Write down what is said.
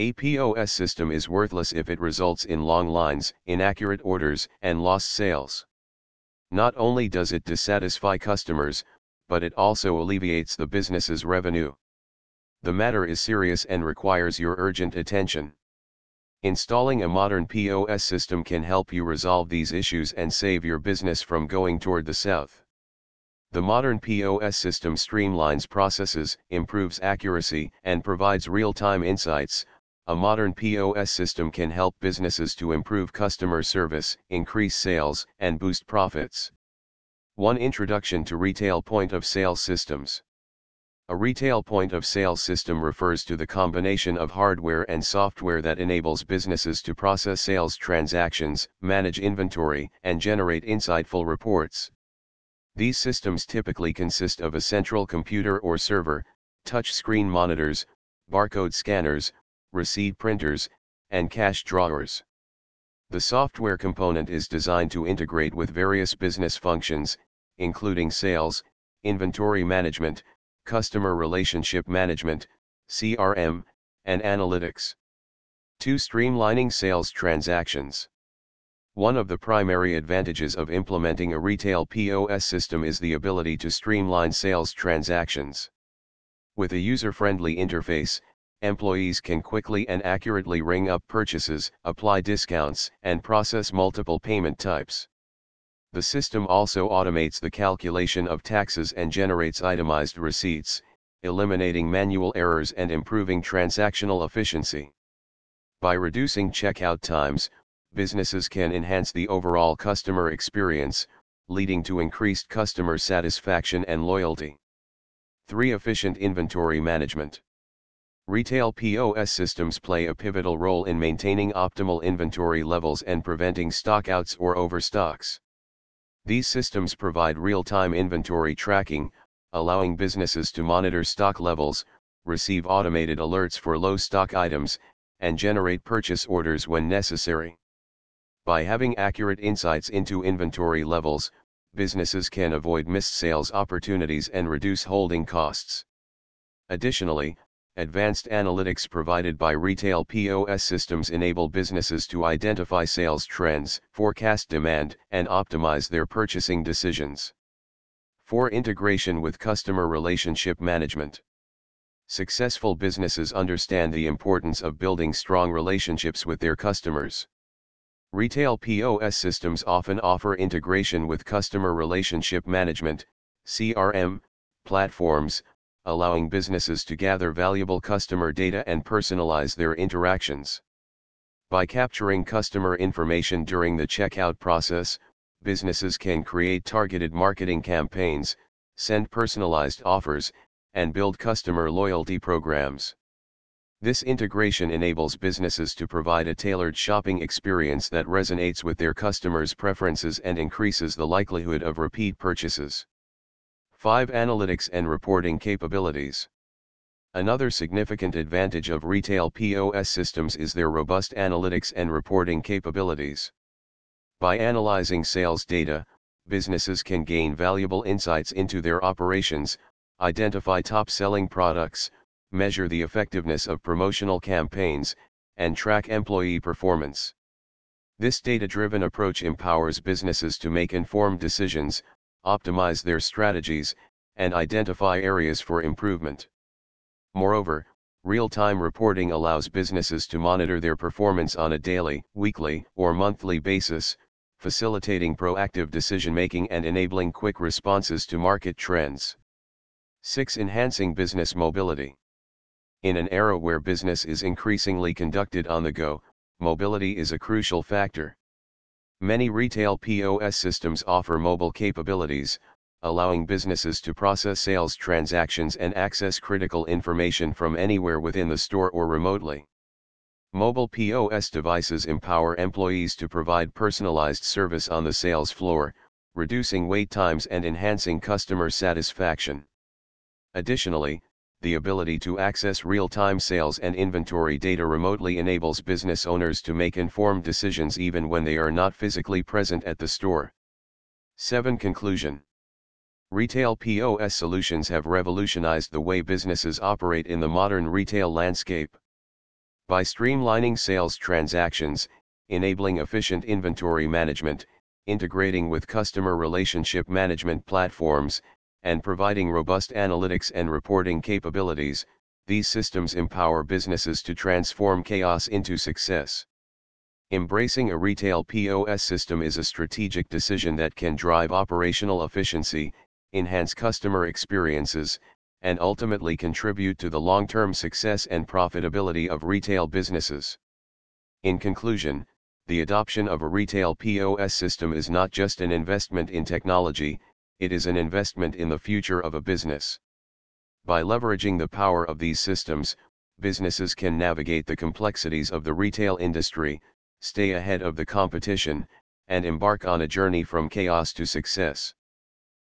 A POS system is worthless if it results in long lines, inaccurate orders, and lost sales. Not only does it dissatisfy customers, but it also alleviates the business's revenue. The matter is serious and requires your urgent attention. Installing a modern POS system can help you resolve these issues and save your business from going toward the south. The modern POS system streamlines processes, improves accuracy, and provides real-time insights. A modern POS system can help businesses to improve customer service, increase sales, and boost profits. 1. Introduction to Retail Point of Sale Systems A retail point of sale system refers to the combination of hardware and software that enables businesses to process sales transactions, manage inventory, and generate insightful reports. These systems typically consist of a central computer or server, touchscreen monitors, barcode scanners, receipt printers, and cash drawers. The software component is designed to integrate with various business functions, including sales, inventory management, customer relationship management, CRM, and analytics. 2. Streamlining sales transactions. One of the primary advantages of implementing a retail POS system is the ability to streamline sales transactions. With a user-friendly interface, employees can quickly and accurately ring up purchases, apply discounts, and process multiple payment types. The system also automates the calculation of taxes and generates itemized receipts, eliminating manual errors and improving transactional efficiency. By reducing checkout times, businesses can enhance the overall customer experience, leading to increased customer satisfaction and loyalty. 3. Efficient inventory management. Retail POS systems play a pivotal role in maintaining optimal inventory levels and preventing stockouts or overstocks. These systems provide real-time inventory tracking, allowing businesses to monitor stock levels, receive automated alerts for low stock items, and generate purchase orders when necessary. By having accurate insights into inventory levels, businesses can avoid missed sales opportunities and reduce holding costs. Additionally, Advanced analytics provided by retail POS systems enable businesses to identify sales trends, forecast demand, and optimize their purchasing decisions. 4. Integration with customer relationship management. Successful businesses understand the importance of building strong relationships with their customers. Retail POS systems often offer integration with customer relationship management, CRM, platforms, allowing businesses to gather valuable customer data and personalize their interactions. By capturing customer information during the checkout process, businesses can create targeted marketing campaigns, send personalized offers, and build customer loyalty programs. This integration enables businesses to provide a tailored shopping experience that resonates with their customers' preferences and increases the likelihood of repeat purchases. 5. Analytics and reporting capabilities. Another significant advantage of retail POS systems is their robust analytics and reporting capabilities. By analyzing sales data, businesses can gain valuable insights into their operations, identify top selling products, measure the effectiveness of promotional campaigns, and track employee performance. This data driven approach empowers businesses to make informed decisions, optimize their strategies, and identify areas for improvement. Moreover, real-time reporting allows businesses to monitor their performance on a daily, weekly, or monthly basis, facilitating proactive decision-making and enabling quick responses to market trends. 6. Enhancing business mobility. In an era where business is increasingly conducted on the go, mobility is a crucial factor. Many retail POS systems offer mobile capabilities, allowing businesses to process sales transactions and access critical information from anywhere within the store or remotely. Mobile POS devices empower employees to provide personalized service on the sales floor, reducing wait times and enhancing customer satisfaction. Additionally, the ability to access real-time sales and inventory data remotely enables business owners to make informed decisions even when they are not physically present at the store. 7. Conclusion Retail POS solutions have revolutionized the way businesses operate in the modern retail landscape. By streamlining sales transactions, enabling efficient inventory management, integrating with customer relationship management platforms, and providing robust analytics and reporting capabilities, these systems empower businesses to transform chaos into success. Embracing a retail POS system is a strategic decision that can drive operational efficiency, enhance customer experiences, and ultimately contribute to the long-term success and profitability of retail businesses. In conclusion, the adoption of a retail POS system is not just an investment in technology, it is an investment in the future of a business. By leveraging the power of these systems, businesses can navigate the complexities of the retail industry, stay ahead of the competition, and embark on a journey from chaos to success.